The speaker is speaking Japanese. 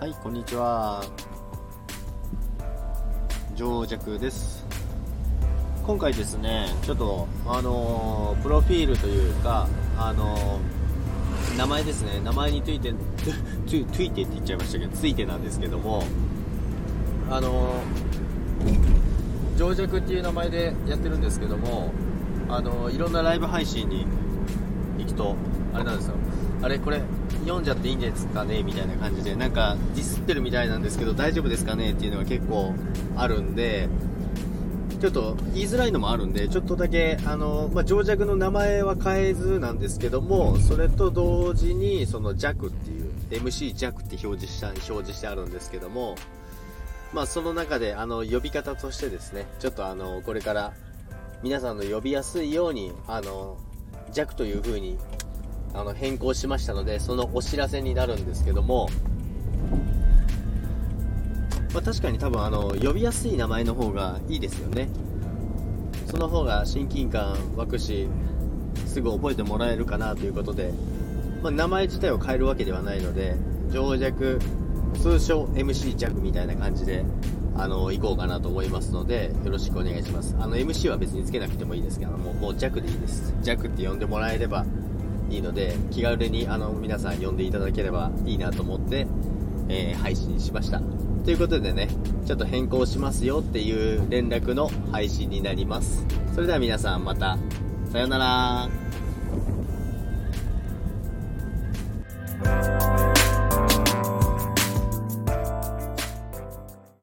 はいこんにちは。上弱です。今回ですねちょっとあの、プロフィールというかあの、名前ですね。名前について ついてって言っちゃいましたけどついてなんですけどもあのー、上弱っていう名前でやってるんですけどもあのいろんなライブ配信に行くとあれなんですよ。あれこれ読んじゃっていいんですかね？みたいな感じでなんかディスってるみたいなんですけど大丈夫ですかね？っていうのが結構あるんでちょっと言いづらいのもあるんでちょっとだけあの、まあ、情弱の名前は変えずなんですけどもそれと同時にその弱っていう MC 弱って表示した表示してあるんですけどもまあその中であの呼び方としてですねちょっとあのこれから皆さんの呼びやすいようにあの弱という風にあの変更しましたのでそのお知らせになるんですけども、まあ、確かに多分あの呼びやすい名前の方がいいですよね。その方が親近感湧くしすぐ覚えてもらえるかなということで、まあ、名前自体を変えるわけではないので情弱通称 MC 弱みたいな感じであの行こうかなと思いますのでよろしくお願いします。あの MC は別につけなくてもいいですけどももう弱でいいです。弱って呼んでもらえればいいので気軽にあの皆さん呼んでいただければいいなと思って、えー、配信しました。ということでねちょっと変更しますよっていう連絡の配信になります。それでは皆さんまた。さようなら。